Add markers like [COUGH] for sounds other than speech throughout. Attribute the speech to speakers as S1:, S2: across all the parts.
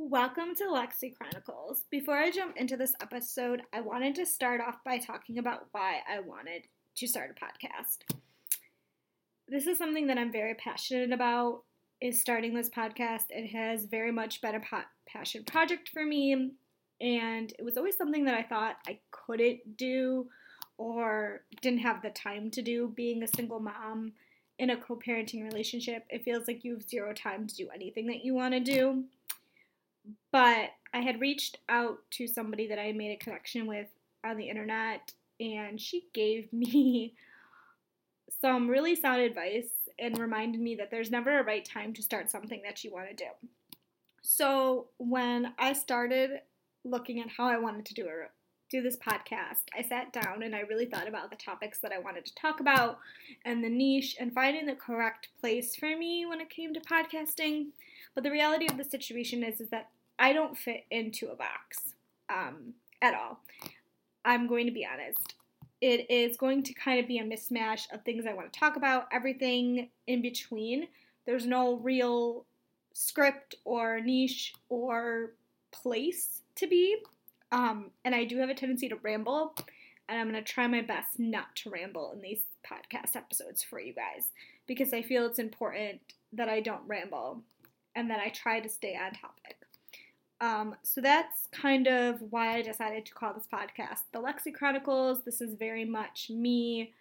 S1: Welcome to Lexi Chronicles. Before I jump into this episode, I wanted to start off by talking about why I wanted to start a podcast. This is something that I'm very passionate about is starting this podcast. It has very much been a po- passion project for me and it was always something that I thought I couldn't do or didn't have the time to do being a single mom in a co-parenting relationship. It feels like you have zero time to do anything that you want to do but I had reached out to somebody that I made a connection with on the internet, and she gave [LAUGHS] me some really sound advice and reminded me that there's never a right time to start something that you want to do. So when I started looking at how I wanted to do a do this podcast, I sat down and I really thought about the topics that I wanted to talk about and the niche and finding the correct place for me when it came to podcasting. But the reality of the situation is, is that I don't fit into a box um, at all. I'm going to be honest. It is going to kind of be a mismatch of things I want to talk about, everything in between. There's no real script or niche or place to be. Um, and I do have a tendency to ramble, and I'm going to try my best not to ramble in these podcast episodes for you guys because I feel it's important that I don't ramble and that I try to stay on topic. Um, so that's kind of why I decided to call this podcast the Lexi Chronicles. This is very much me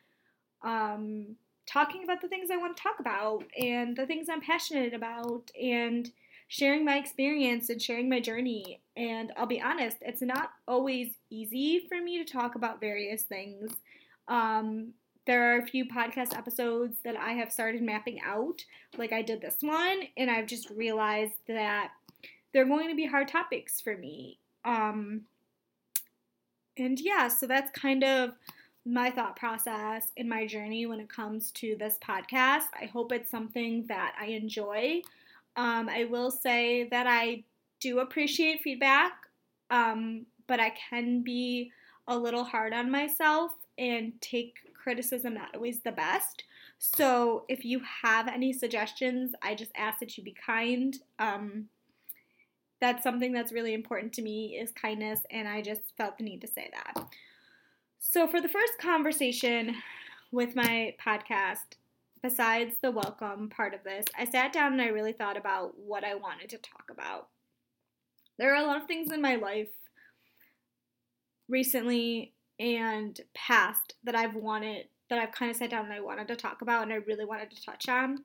S1: um, talking about the things I want to talk about and the things I'm passionate about and sharing my experience and sharing my journey. And I'll be honest, it's not always easy for me to talk about various things. Um, there are a few podcast episodes that I have started mapping out, like I did this one, and I've just realized that they're going to be hard topics for me. Um, and yeah, so that's kind of my thought process in my journey when it comes to this podcast. I hope it's something that I enjoy. Um, I will say that I do appreciate feedback, um, but I can be a little hard on myself and take criticism not always the best. So if you have any suggestions, I just ask that you be kind. Um, that's something that's really important to me is kindness and I just felt the need to say that. So for the first conversation with my podcast, besides the welcome part of this, I sat down and I really thought about what I wanted to talk about. There are a lot of things in my life recently and past that I've wanted that I've kind of sat down and I wanted to talk about and I really wanted to touch on.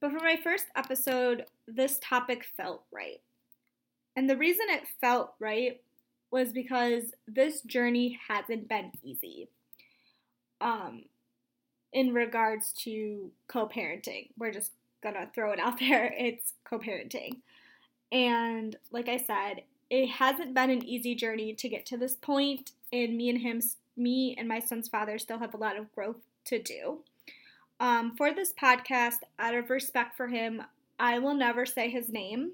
S1: But for my first episode, this topic felt right. And the reason it felt right was because this journey hasn't been easy. Um, in regards to co-parenting, we're just gonna throw it out [LAUGHS] there. It's co-parenting, and like I said, it hasn't been an easy journey to get to this point. And me and him, me and my son's father, still have a lot of growth to do. Um, for this podcast, out of respect for him, I will never say his name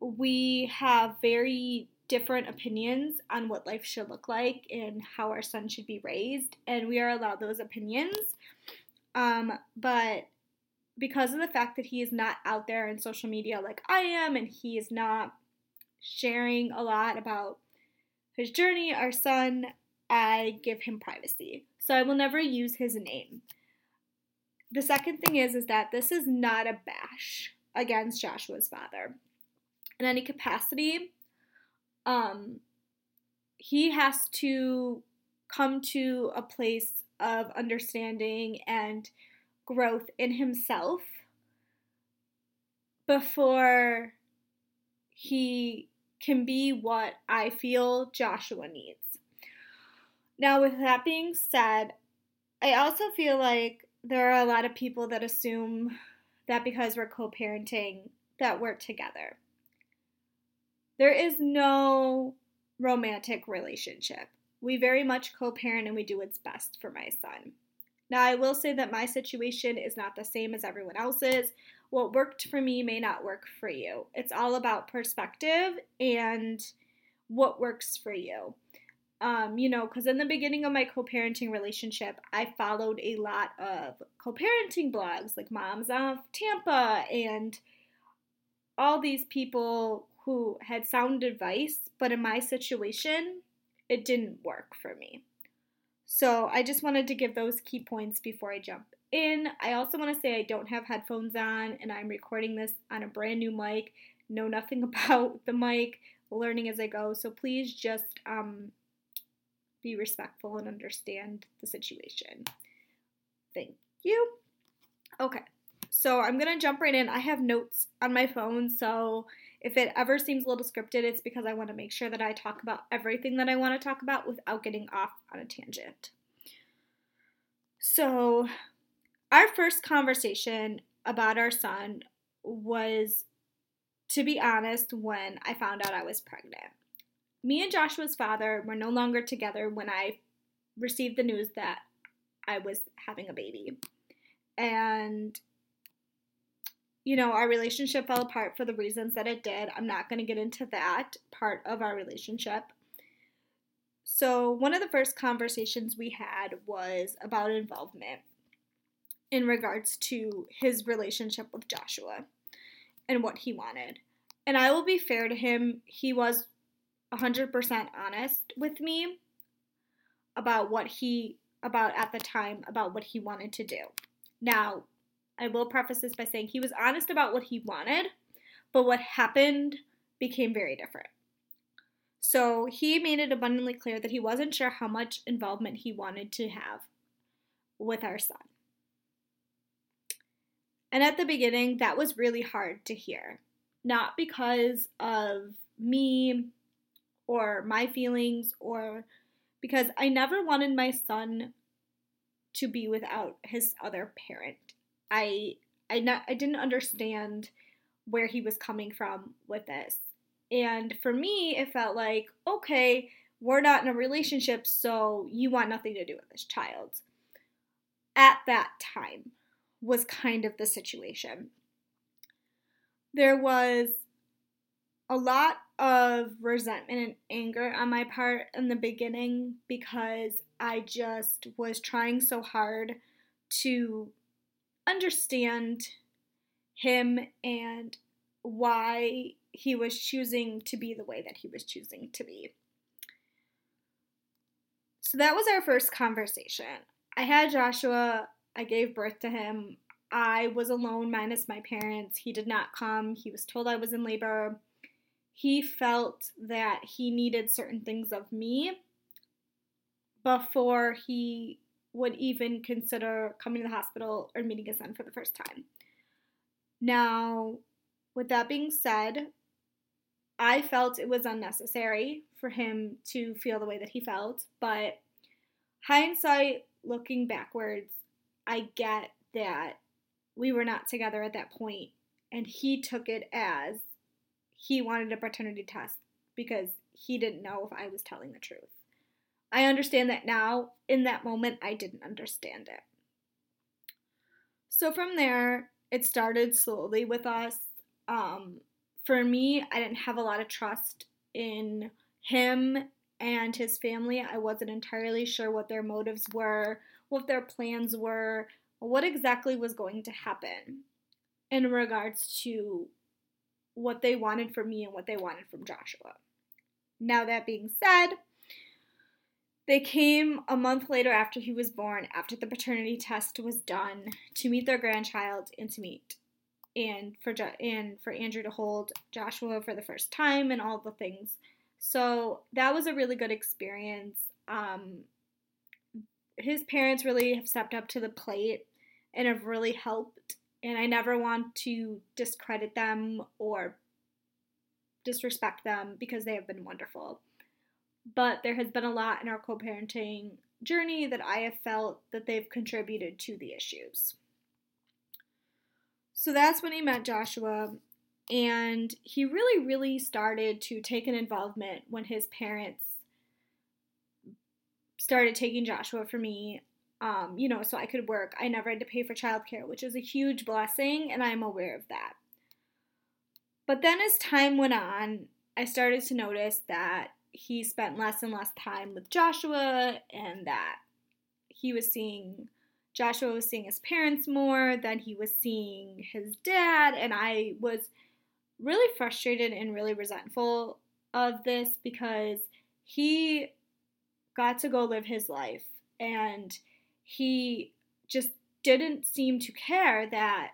S1: we have very different opinions on what life should look like and how our son should be raised, and we are allowed those opinions. Um, but because of the fact that he is not out there in social media like I am, and he is not sharing a lot about his journey, our son, I give him privacy. So I will never use his name. The second thing is is that this is not a bash against Joshua's father in any capacity, um, he has to come to a place of understanding and growth in himself before he can be what I feel Joshua needs. Now, with that being said, I also feel like there are a lot of people that assume that because we're co parenting, that we're together. There is no romantic relationship. We very much co parent and we do what's best for my son. Now, I will say that my situation is not the same as everyone else's. What worked for me may not work for you. It's all about perspective and what works for you. Um, you know, because in the beginning of my co parenting relationship, I followed a lot of co parenting blogs like Moms of Tampa and all these people who had sound advice, but in my situation, it didn't work for me. So I just wanted to give those key points before I jump in. I also want to say I don't have headphones on and I'm recording this on a brand new mic. Know nothing [LAUGHS] about the mic, learning as I go. So please just um, be respectful and understand the situation. Thank you. Okay, so I'm gonna jump right in. I have notes on my phone, so if it ever seems a little scripted, it's because I want to make sure that I talk about everything that I want to talk about without getting off on a tangent. So, our first conversation about our son was, to be honest, when I found out I was pregnant. Me and Joshua's father were no longer together when I received the news that I was having a baby. And you know, our relationship fell apart for the reasons that it did. I'm not going to get into that part of our relationship. So, one of the first conversations we had was about involvement in regards to his relationship with Joshua and what he wanted. And I will be fair to him, he was 100% honest with me about what he about at the time about what he wanted to do. Now, I will preface this by saying he was honest about what he wanted, but what happened became very different. So he made it abundantly clear that he wasn't sure how much involvement he wanted to have with our son. And at the beginning, that was really hard to hear. Not because of me or my feelings, or because I never wanted my son to be without his other parent. I I not I didn't understand where he was coming from with this. And for me, it felt like, okay, we're not in a relationship, so you want nothing to do with this child. At that time was kind of the situation. There was a lot of resentment and anger on my part in the beginning because I just was trying so hard to understand him and why he was choosing to be the way that he was choosing to be. So that was our first conversation. I had Joshua, I gave birth to him. I was alone minus my parents. He did not come. He was told I was in labor. He felt that he needed certain things of me before he would even consider coming to the hospital or meeting his son for the first time. Now, with that being said, I felt it was unnecessary for him to feel the way that he felt, but hindsight, looking backwards, I get that we were not together at that point, and he took it as he wanted a paternity test because he didn't know if I was telling the truth. I understand that now. In that moment, I didn't understand it. So from there, it started slowly with us. Um, for me, I didn't have a lot of trust in him and his family. I wasn't entirely sure what their motives were, what their plans were, what exactly was going to happen in regards to what they wanted from me and what they wanted from Joshua. Now, that being said, they came a month later after he was born, after the paternity test was done, to meet their grandchild and to meet and for jo- and for Andrew to hold Joshua for the first time and all the things. So that was a really good experience. Um, his parents really have stepped up to the plate and have really helped. And I never want to discredit them or disrespect them because they have been wonderful but there has been a lot in our co parenting journey that I have felt that they've contributed to the issues. So that's when he met Joshua, and he really, really started to take an involvement when his parents started taking Joshua for me. Um, you know, so I could work. I never had to pay for childcare, which is a huge blessing, and I'm aware of that. But then as time went on, I started to notice that he spent less and less time with Joshua and that he was seeing Joshua was seeing his parents more than he was seeing his dad and I was really frustrated and really resentful of this because he got to go live his life and he just didn't seem to care that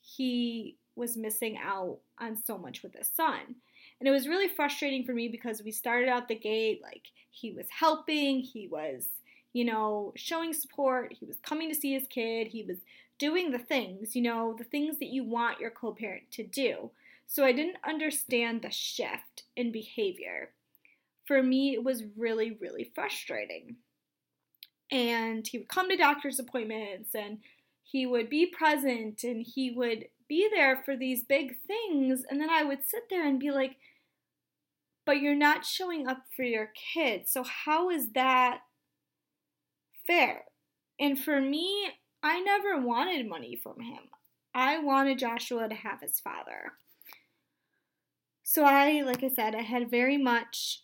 S1: he was missing out on so much with his son. And it was really frustrating for me because we started out the gate like he was helping, he was, you know, showing support, he was coming to see his kid, he was doing the things, you know, the things that you want your co parent to do. So I didn't understand the shift in behavior. For me, it was really, really frustrating. And he would come to doctor's appointments and he would be present and he would be there for these big things. And then I would sit there and be like, but you're not showing up for your kids. So, how is that fair? And for me, I never wanted money from him. I wanted Joshua to have his father. So I, like I said, I had very much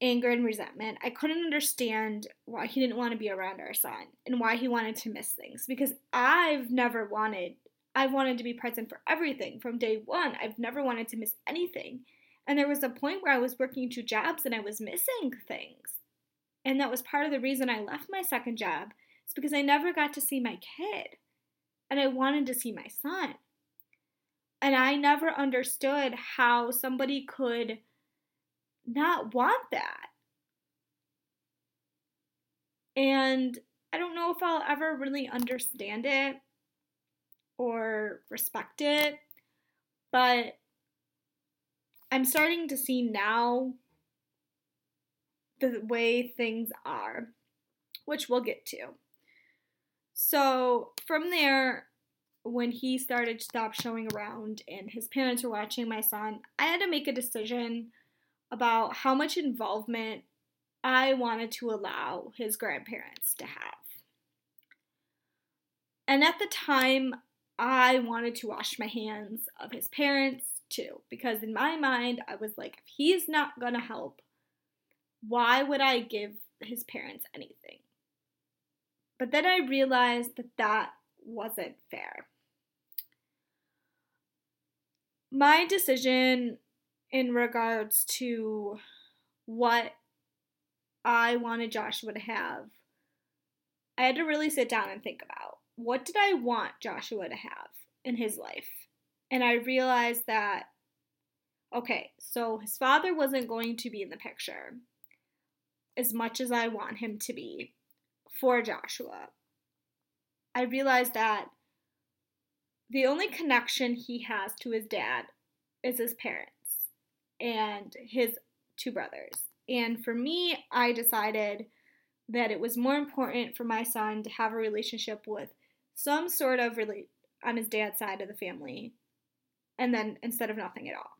S1: anger and resentment. I couldn't understand why he didn't want to be around our son and why he wanted to miss things because I've never wanted I've wanted to be present for everything from day 1. I've never wanted to miss anything. And there was a point where I was working two jobs and I was missing things. And that was part of the reason I left my second job. It's because I never got to see my kid. And I wanted to see my son. And I never understood how somebody could not want that. And I don't know if I'll ever really understand it or respect it, but I'm starting to see now the way things are, which we'll get to. So from there, when he started to stop showing around and his parents were watching my son, I had to make a decision about how much involvement I wanted to allow his grandparents to have. And at the time, I wanted to wash my hands of his parents too, because in my mind, I was like, if he's not gonna help, why would I give his parents anything? But then I realized that that wasn't fair. My decision in regards to what I wanted Joshua to have, I had to really sit down and think about what did I want Joshua to have in his life? And I realized that, okay, so his father wasn't going to be in the picture as much as I want him to be for Joshua. I realized that the only connection he has to his dad is his parents and his two brothers. And for me, I decided that it was more important for my son to have a relationship with some sort of really on his dad's side of the family and then instead of nothing at all.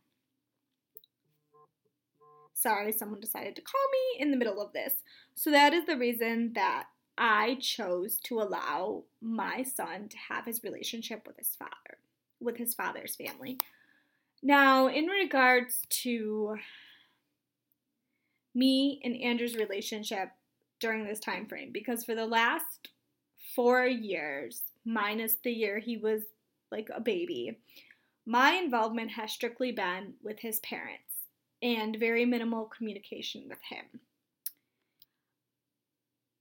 S1: Sorry, someone decided to call me in the middle of this. So that is the reason that I chose to allow my son to have his relationship with his father, with his father's family. Now, in regards to me and Andrew's relationship during this time frame, because for the last four years, minus the year he was like a baby, my involvement has strictly been with his parents and very minimal communication with him.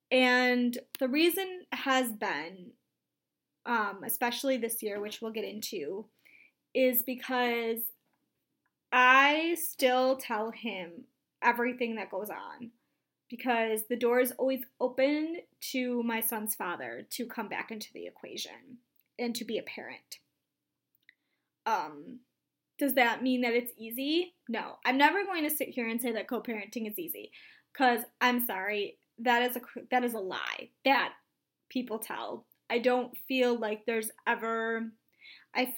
S1: And the reason has been, um, especially this year, which we'll get into, is because I still tell him everything that goes on because the door is always open to my son's father to come back into the equation and to be a parent. Um, does that mean that it's easy? No. I'm never going to sit here and say that co-parenting is easy cuz I'm sorry, that is a that is a lie. That people tell. I don't feel like there's ever I've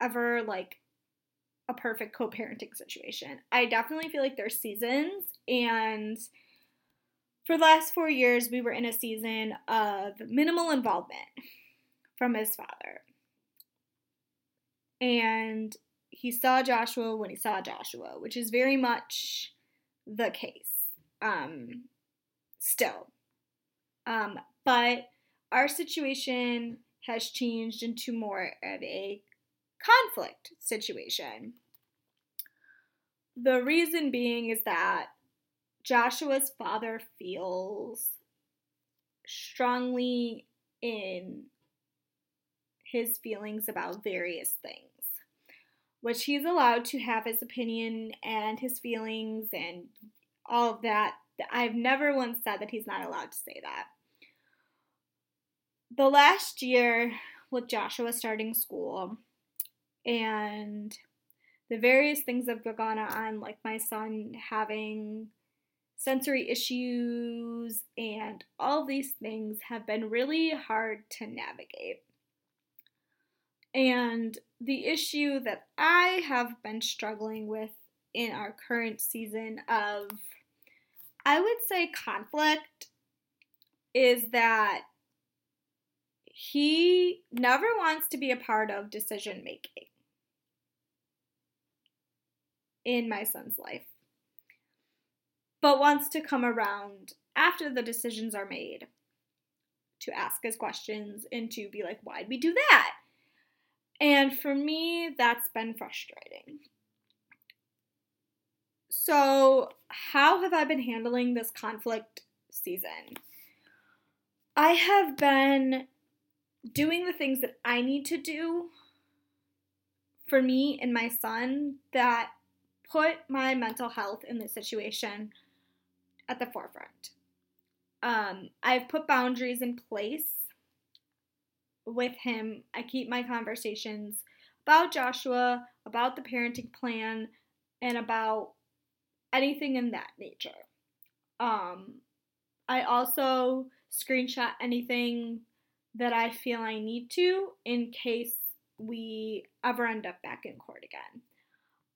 S1: ever like a perfect co-parenting situation. I definitely feel like there's seasons and for the last 4 years we were in a season of minimal involvement from his father. And he saw Joshua when he saw Joshua, which is very much the case. Um still. Um but our situation has changed into more of a conflict situation. The reason being is that Joshua's father feels strongly in his feelings about various things, which he's allowed to have his opinion and his feelings and all of that. I've never once said that he's not allowed to say that. The last year with Joshua starting school and the various things that have gone on, like my son having sensory issues and all these things have been really hard to navigate. And the issue that I have been struggling with in our current season of, I would say, conflict is that he never wants to be a part of decision making in my son's life, but wants to come around after the decisions are made to ask us questions and to be like, why'd we do that? And for me, that's been frustrating. So, how have I been handling this conflict season? I have been doing the things that I need to do for me and my son that put my mental health in this situation at the forefront. Um, I've put boundaries in place with him. I keep my conversations about Joshua, about the parenting plan, and about anything in that nature. Um, I also screenshot anything that I feel I need to in case we ever end up back in court again.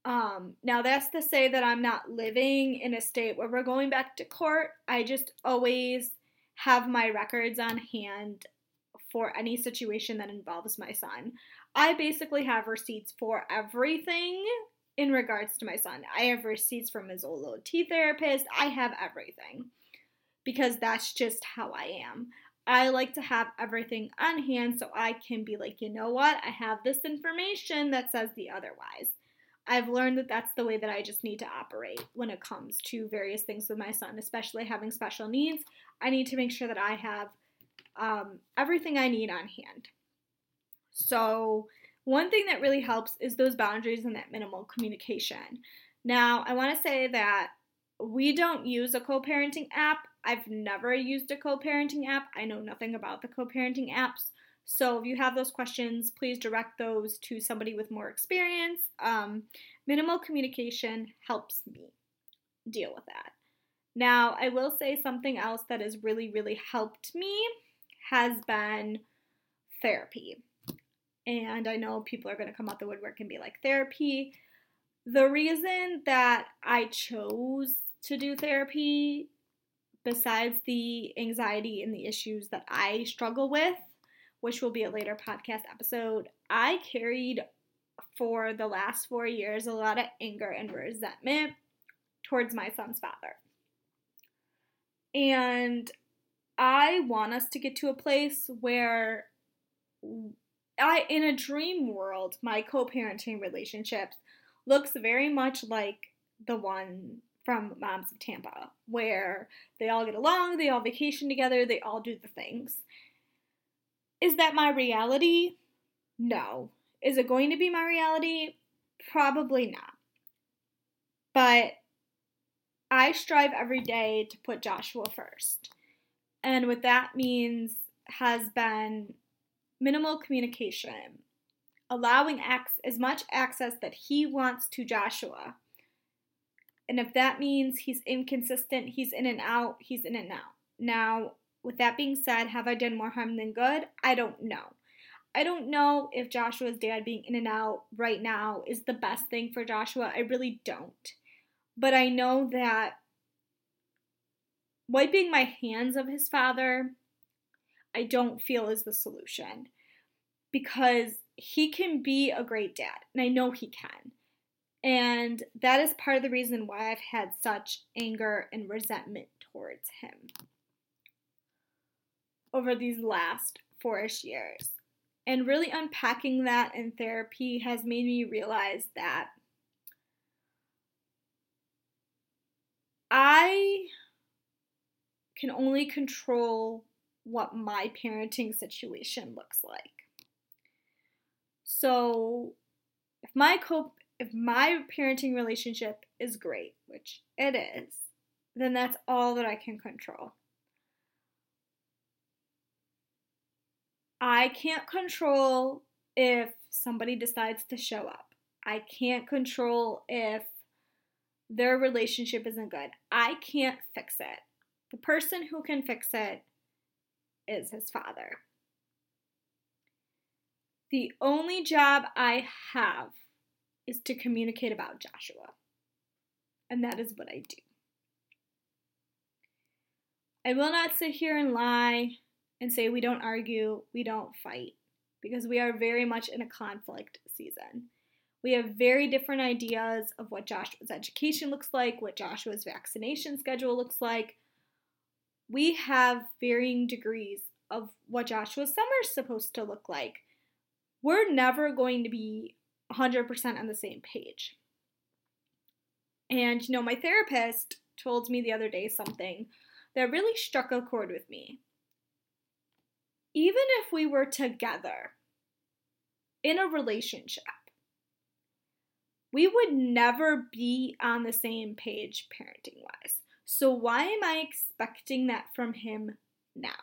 S1: Um, now, that's to say that I'm not living in a state where we're going back to court. I just always have my records on hand for any situation that involves my son. I basically have receipts for everything in regards to my son. I have receipts from his OT therapist. I have everything because that's just how I am. I like to have everything on hand so I can be like, you know what? I have this information that says the otherwise. I've learned that that's the way that I just need to operate when it comes to various things with my son, especially having special needs. I need to make sure that I have um, everything I need on hand. So, one thing that really helps is those boundaries and that minimal communication. Now, I want to say that we don't use a co parenting app. I've never used a co parenting app. I know nothing about the co parenting apps. So, if you have those questions, please direct those to somebody with more experience. Um, minimal communication helps me deal with that. Now, I will say something else that has really, really helped me has been therapy. And I know people are going to come out the woodwork and be like, therapy. The reason that I chose to do therapy, besides the anxiety and the issues that I struggle with, which will be a later podcast episode, I carried for the last four years a lot of anger and resentment towards my son's father. And I want us to get to a place where I in a dream world, my co-parenting relationships looks very much like the one from Moms of Tampa, where they all get along, they all vacation together, they all do the things. Is that my reality? No. Is it going to be my reality? Probably not. But I strive every day to put Joshua first. And what that means has been minimal communication, allowing as much access that he wants to Joshua. And if that means he's inconsistent, he's in and out, he's in and out. Now, with that being said, have I done more harm than good? I don't know. I don't know if Joshua's dad being in and out right now is the best thing for Joshua. I really don't. But I know that wiping my hands of his father, I don't feel is the solution because he can be a great dad, and I know he can. And that is part of the reason why I've had such anger and resentment towards him over these last four-ish years. And really unpacking that in therapy has made me realize that I can only control what my parenting situation looks like. So if my co if my parenting relationship is great, which it is, then that's all that I can control. I can't control if somebody decides to show up. I can't control if their relationship isn't good. I can't fix it. The person who can fix it is his father. The only job I have is to communicate about Joshua. And that is what I do. I will not sit here and lie and say we don't argue, we don't fight, because we are very much in a conflict season. We have very different ideas of what Joshua's education looks like, what Joshua's vaccination schedule looks like. We have varying degrees of what Joshua's summer is supposed to look like. We're never going to be 100% on the same page. And, you know, my therapist told me the other day something that really struck a chord with me. Even if we were together in a relationship, we would never be on the same page parenting wise. So, why am I expecting that from him now?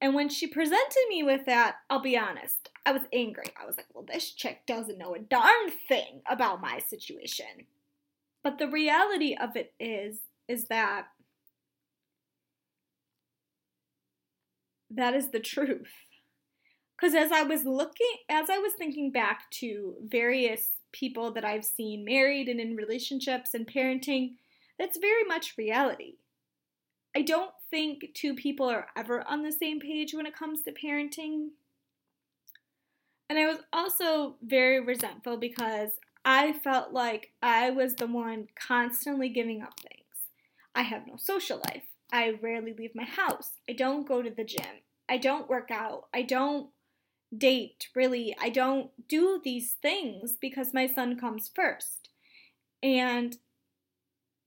S1: And when she presented me with that, I'll be honest, I was angry. I was like, well, this chick doesn't know a darn thing about my situation. But the reality of it is, is that that is the truth. Because as I was looking, as I was thinking back to various people that I've seen married and in relationships and parenting, that's very much reality. I don't think two people are ever on the same page when it comes to parenting. And I was also very resentful because I felt like I was the one constantly giving up things. I have no social life. I rarely leave my house. I don't go to the gym. I don't work out. I don't date, really. I don't do these things because my son comes first. And,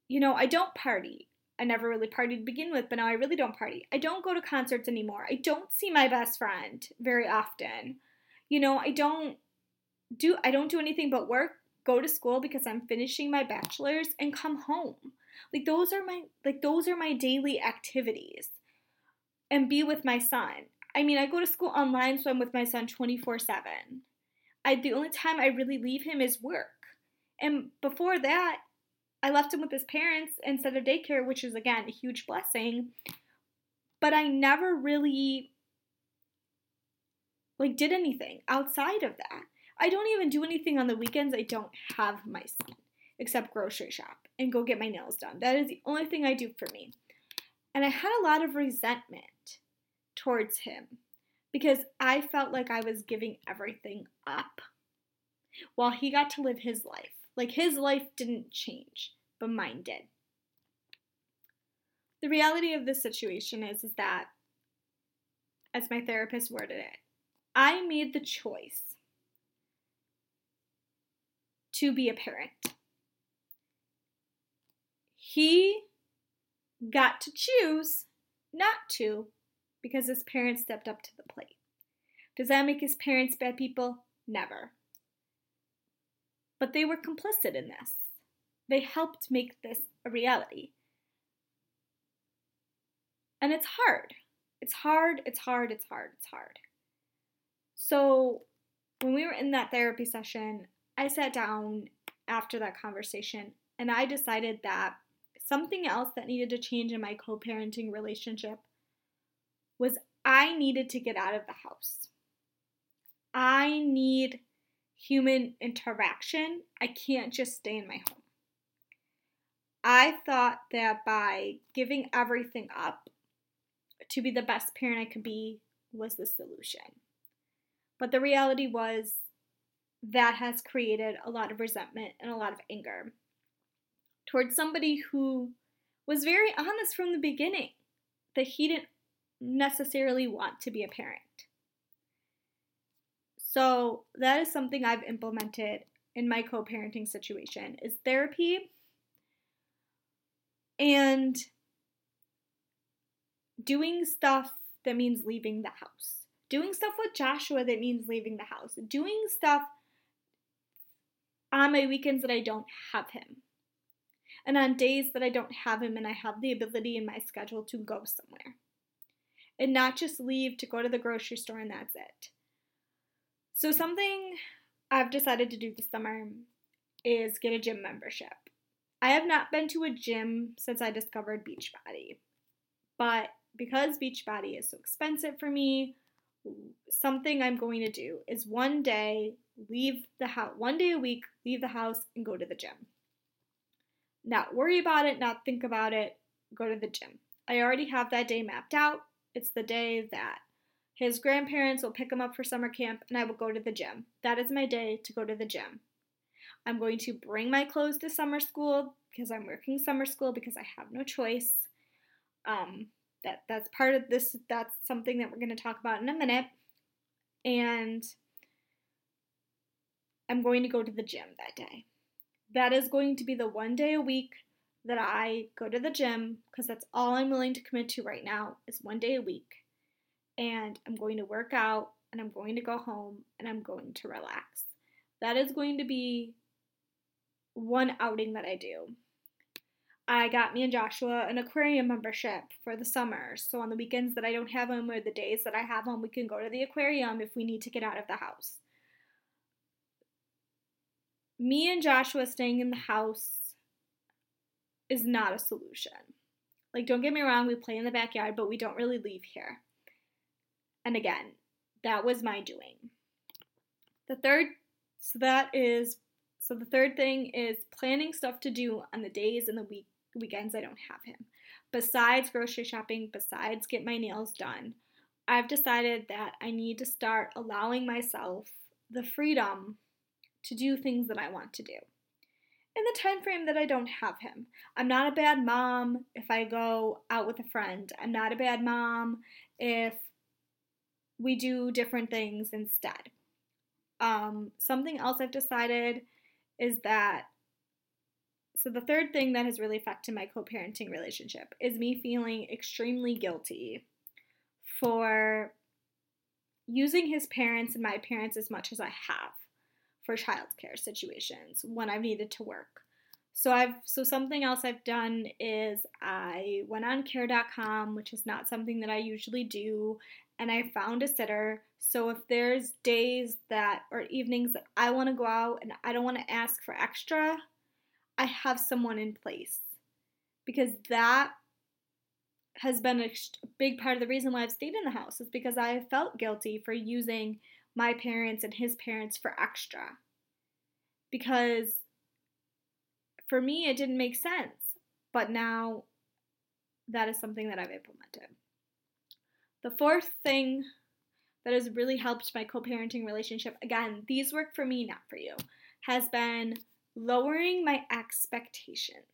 S1: you know, I don't party. I never really partied to begin with, but now I really don't party. I don't go to concerts anymore. I don't see my best friend very often. You know, I don't do I don't do anything but work, go to school because I'm finishing my bachelor's and come home. Like those are my like those are my daily activities. And be with my son. I mean, I go to school online, so I'm with my son 24 7. I, the only time I really leave him is work. And before that, I left him with his parents instead of daycare, which is, again, a huge blessing. But I never really, like, did anything outside of that. I don't even do anything on the weekends. I don't have my son, except grocery shop and go get my nails done. That is the only thing I do for me. And I had a lot of resentment towards him because I felt like I was giving everything up while he got to live his life. Like his life didn't change, but mine did. The reality of this situation is, is that, as my therapist worded it, I made the choice to be a parent. He got to choose not to because his parents stepped up to the plate. Does that make his parents bad people? Never. But they were complicit in this. They helped make this a reality. And it's hard. It's hard, it's hard, it's hard, it's hard. So, when we were in that therapy session, I sat down after that conversation and I decided that something else that needed to change in my co parenting relationship was I needed to get out of the house. I need human interaction. I can't just stay in my home. I thought that by giving everything up to be the best parent I could be was the solution. But the reality was that has created a lot of resentment and a lot of anger towards somebody who was very honest from the beginning that he didn't necessarily want to be a parent. So that is something I've implemented in my co-parenting situation is therapy And doing stuff that means leaving the house. Doing stuff with Joshua that means leaving the house. Doing stuff on my weekends that I don't have him. And on days that I don't have him and I have the ability in my schedule to go somewhere. And not just leave to go to the grocery store and that's it. So, something I've decided to do this summer is get a gym membership. I have not been to a gym since I discovered Beachbody. But because Beachbody is so expensive for me, something I'm going to do is one day leave the house, one day a week, leave the house and go to the gym. Not worry about it, not think about it, go to the gym. I already have that day mapped out. It's the day that his grandparents will pick him up for summer camp and I will go to the gym. That is my day to go to the gym. I'm going to bring my clothes to summer school because I'm working summer school because I have no choice. Um, that that's part of this that's something that we're going to talk about in a minute and i'm going to go to the gym that day that is going to be the one day a week that i go to the gym because that's all i'm willing to commit to right now is one day a week and i'm going to work out and i'm going to go home and i'm going to relax that is going to be one outing that i do I got me and Joshua an aquarium membership for the summer. So on the weekends that I don't have him or the days that I have him, we can go to the aquarium if we need to get out of the house. Me and Joshua staying in the house is not a solution. Like, don't get me wrong, we play in the backyard, but we don't really leave here. And again, that was my doing. The third, so that is, so the third thing is planning stuff to do on the days and the week weekends I don't have him. Besides grocery shopping, besides get my nails done, I've decided that I need to start allowing myself the freedom to do things that I want to do in the time frame that I don't have him. I'm not a bad mom if I go out with a friend. I'm not a bad mom if we do different things instead. Um, something else I've decided is that so, the third thing that has really affected my co parenting relationship is me feeling extremely guilty for using his parents and my parents as much as I have for childcare situations when I've needed to work. So I've so something else I've done is I went on care.com, which is not something that I usually do, and I found a sitter. So if there's days that or evenings that I want to go out and I don't want to ask for extra, I have someone in place. Because that has been a big part of the reason why I've stayed in the house is because I felt guilty for using my parents and his parents for extra. Because for me, it didn't make sense. But now that is something that I've implemented. The fourth thing that has really helped my co parenting relationship, again, these work for me, not for you, has been lowering my expectations.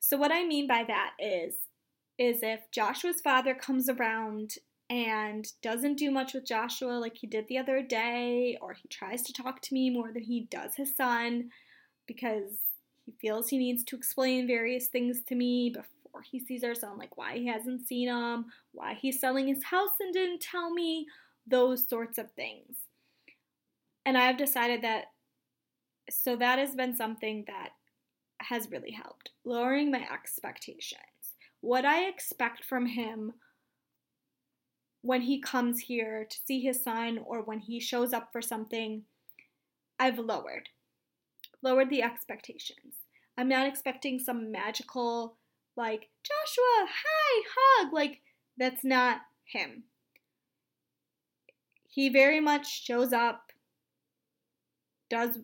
S1: So what I mean by that is is if Joshua's father comes around and doesn't do much with Joshua like he did the other day or he tries to talk to me more than he does his son because he feels he needs to explain various things to me before he sees our son like why he hasn't seen him, why he's selling his house and didn't tell me, those sorts of things. And I've decided that, so that has been something that has really helped. Lowering my expectations. What I expect from him when he comes here to see his son or when he shows up for something, I've lowered. Lowered the expectations. I'm not expecting some magical, like, Joshua, hi, hug. Like, that's not him. He very much shows up does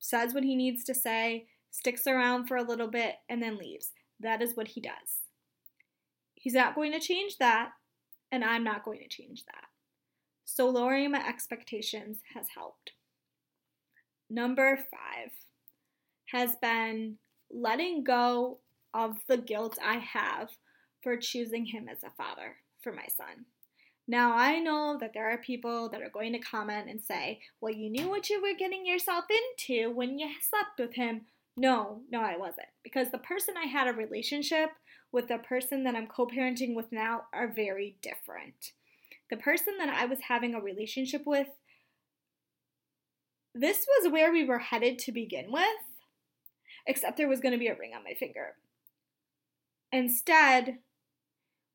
S1: says what he needs to say, sticks around for a little bit, and then leaves. That is what he does. He's not going to change that, and I'm not going to change that. So lowering my expectations has helped. Number five has been letting go of the guilt I have for choosing him as a father for my son. Now, I know that there are people that are going to comment and say, well, you knew what you were getting yourself into when you slept with him. No, no, I wasn't. Because the person I had a relationship with the person that I'm co parenting with now are very different. The person that I was having a relationship with, this was where we were headed to begin with, except there was going to be a ring on my finger. Instead,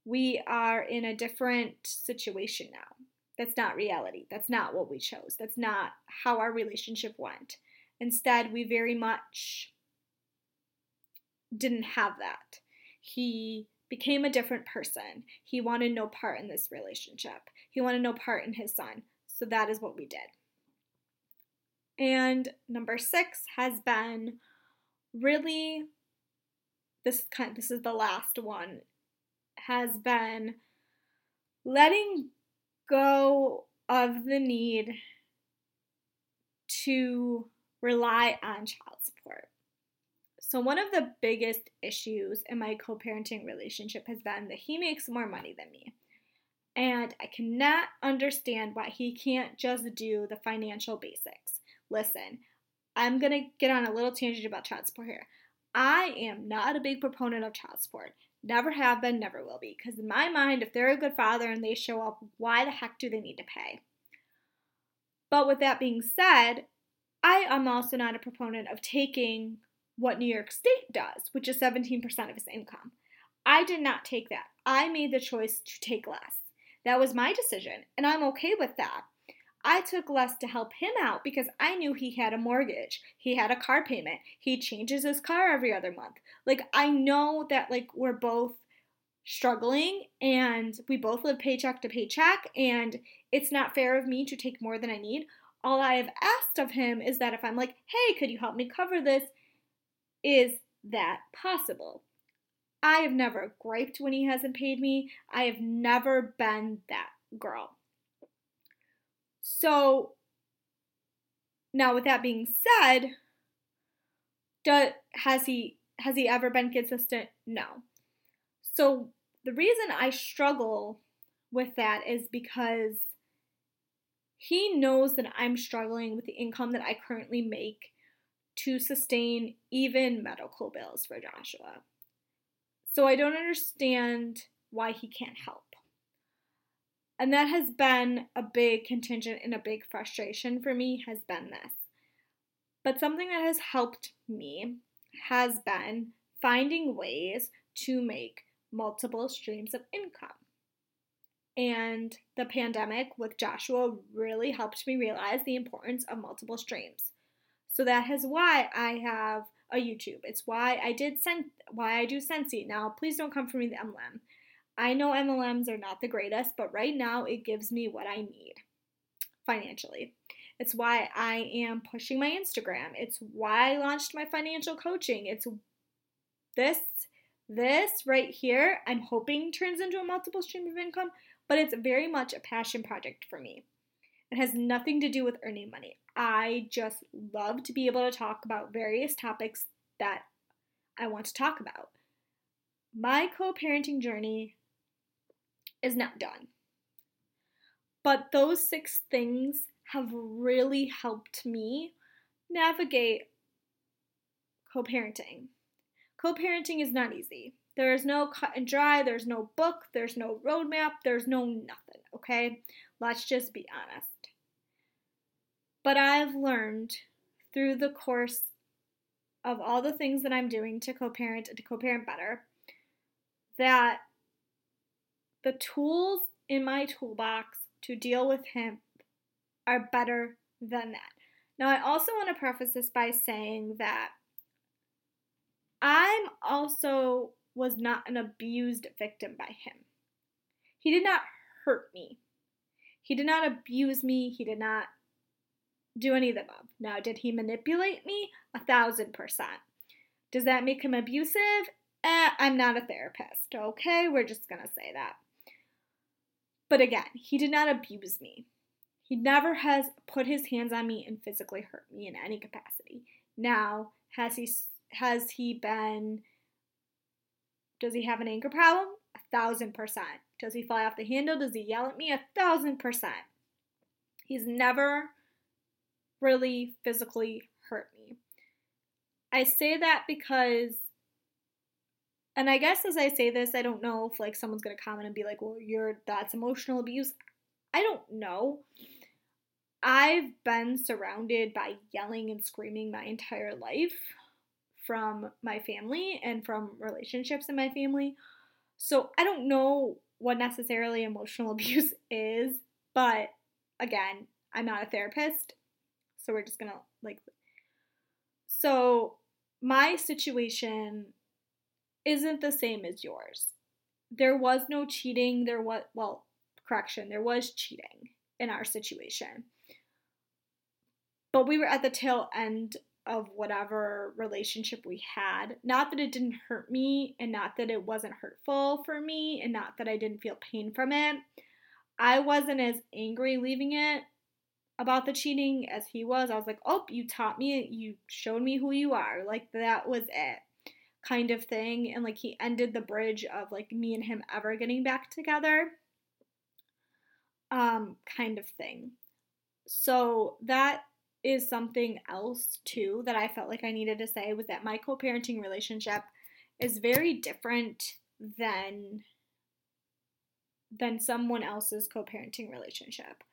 S1: we are in a different situation now. That's not reality. That's not what we chose. That's not how our relationship went. Instead, we very much didn't have that. He became a different person. He wanted no part in this relationship. He wanted no part in his son. So that is what we did. And number 6 has been really this kind this is the last one has been letting go of the need to rely on child support. So, one of the biggest issues in my co parenting relationship has been that he makes more money than me. And I cannot understand why he can't just do the financial basics. Listen, I'm going to get on a little tangent about child support here. I am not a big proponent of child support. Never have been, never will be. Because in my mind, if they're a good father and they show up, why the heck do they need to pay? But with that being said, I am also not a proponent of taking what New York State does, which is 17% of his income. I did not take that. I made the choice to take less. That was my decision, and I'm okay with that. I took less to help him out because I knew he had a mortgage. He had a car payment. He changes his car every other month. Like I know that like we're both struggling and we both live paycheck to paycheck and it's not fair of me to take more than I need. All I have asked of him is that if I'm like, "Hey, could you help me cover this?" Is that possible? I have never griped when he hasn't paid me. I have never been that girl. So, now with that being said, does, has he has he ever been consistent? No. So the reason I struggle with that is because he knows that I'm struggling with the income that I currently make to sustain even medical bills for Joshua. So I don't understand why he can't help. And that has been a big contingent and a big frustration for me has been this. But something that has helped me has been finding ways to make multiple streams of income. And the pandemic with Joshua really helped me realize the importance of multiple streams. So that is why I have a YouTube. It's why I did send why I do Scentsy. Now, please don't come for me the MLM. I know MLMs are not the greatest, but right now it gives me what I need financially. It's why I am pushing my Instagram. It's why I launched my financial coaching. It's this this right here I'm hoping turns into a multiple stream of income, but it's very much a passion project for me. It has nothing to do with earning money. I just love to be able to talk about various topics that I want to talk about. My co parenting journey is not done. But those six things have really helped me navigate co parenting. Co parenting is not easy. There is no cut and dry, there's no book, there's no roadmap, there's no nothing, okay? Let's just be honest. But I've learned through the course of all the things that I'm doing to co parent and to co parent better that the tools in my toolbox to deal with him are better than that. Now, I also want to preface this by saying that I'm also was not an abused victim by him. He did not hurt me. He did not abuse me. He did not do any of the above. Now, did he manipulate me? A thousand percent. Does that make him abusive? Eh, I'm not a therapist, okay? We're just gonna say that. But again, he did not abuse me. He never has put his hands on me and physically hurt me in any capacity. Now, has he has he been does he have an anger problem? A thousand percent. Does he fly off the handle? Does he yell at me? A thousand percent. He's never really physically hurt me. I say that because and I guess as I say this, I don't know if like someone's gonna comment and be like, "Well, you're that's emotional abuse." I don't know. I've been surrounded by yelling and screaming my entire life from my family and from relationships in my family. So I don't know what necessarily emotional [LAUGHS] abuse is, but again, I'm not a therapist. So we're just gonna like. So my situation isn't the same as yours. There was no cheating. There was, well, correction, there was cheating in our situation. But we were at the tail end of whatever relationship we had. Not that it didn't hurt me, and not that it wasn't hurtful for me, and not that I didn't feel pain from it. I wasn't as angry leaving it about the cheating as he was. I was like, oh, you taught me, you showed me who you are. Like, that was it kind of thing and like he ended the bridge of like me and him ever getting back together um kind of thing so that is something else too that I felt like I needed to say was that my co-parenting relationship is very different than than someone else's co-parenting relationship.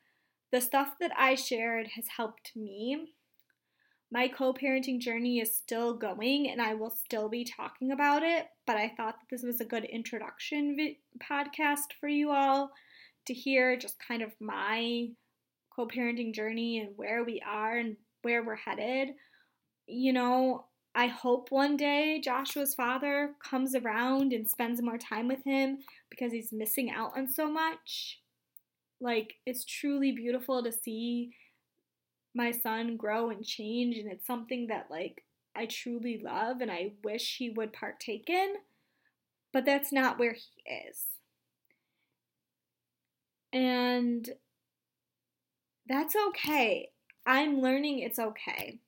S1: The stuff that I shared has helped me my co parenting journey is still going and I will still be talking about it, but I thought that this was a good introduction vi- podcast for you all to hear just kind of my co parenting journey and where we are and where we're headed. You know, I hope one day Joshua's father comes around and spends more time with him because he's missing out on so much. Like, it's truly beautiful to see my son grow and change and it's something that like I truly love and I wish he would partake in, but that's not where he is. And that's okay. I'm learning it's okay.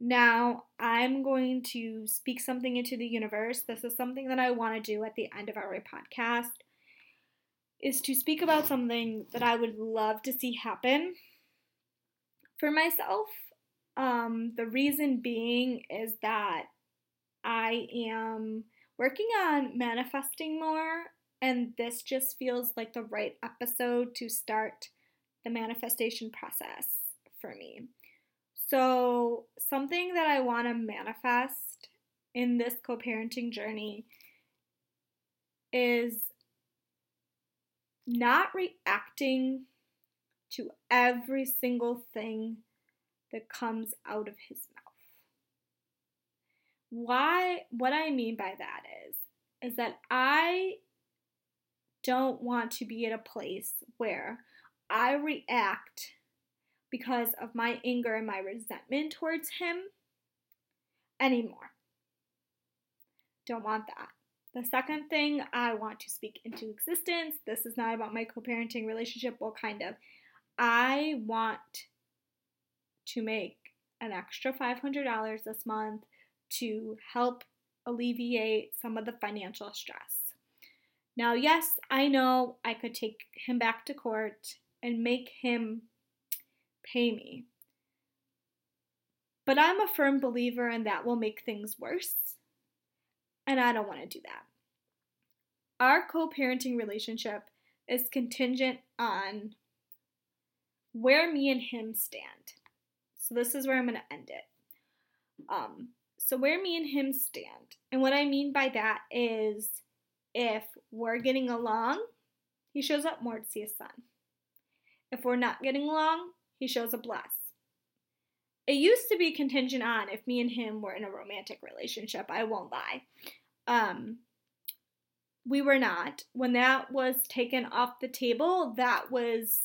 S1: Now, I'm going to speak something into the universe. This is something that I want to do at the end of our podcast is to speak about something that I would love to see happen for myself. Um, the reason being is that I am working on manifesting more, and this just feels like the right episode to start the manifestation process for me. So, something that I want to manifest in this co parenting journey is not reacting to every single thing that comes out of his mouth. Why what I mean by that is is that I don't want to be at a place where I react because of my anger and my resentment towards him anymore. Don't want that. The second thing I want to speak into existence, this is not about my co parenting relationship, well, kind of, I want to make an extra $500 this month to help alleviate some of the financial stress. Now, yes, I know I could take him back to court and make him pay me. But I'm a firm believer and that will make things worse. And I don't want to do that. Our co parenting relationship is contingent on where me and him stand. So this is where I'm going to end it. Um, so where me and him stand, and what I mean by that is if we're getting along, he shows up more to see his son. If we're not getting along, he shows up less. It used to be contingent on if me and him were in a romantic relationship. I won't lie. Um, we were not. When that was taken off the table, that was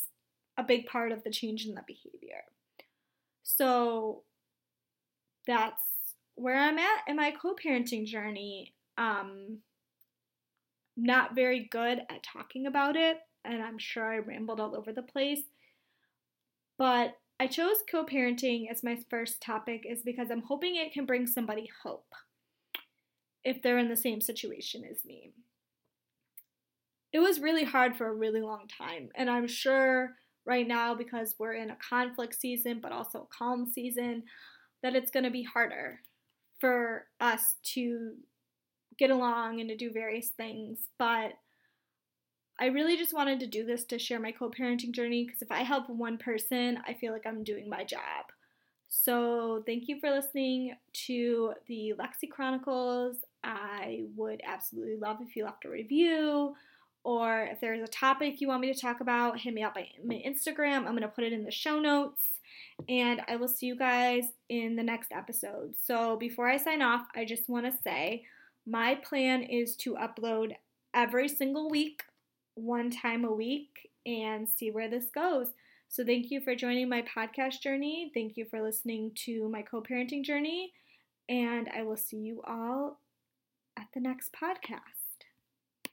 S1: a big part of the change in the behavior. So that's where I'm at in my co parenting journey. Um, not very good at talking about it, and I'm sure I rambled all over the place. But I chose co parenting as my first topic is because I'm hoping it can bring somebody hope if they're in the same situation as me. It was really hard for a really long time, and I'm sure right now because we're in a conflict season, but also a calm season. that it's going to be harder for us to get along and to do various things. But I really just wanted to do this to share my co parenting journey because if I help one person, I feel like I'm doing my job. So, thank you for listening to the Lexi Chronicles. I would absolutely love if you left a review or if there's a topic you want me to talk about, hit me up by my Instagram. I'm going to put it in the show notes. And I will see you guys in the next episode. So, before I sign off, I just want to say my plan is to upload every single week, one time a week, and see where this goes. So, thank you for joining my podcast journey. Thank you for listening to my co parenting journey. And I will see you all at the next podcast.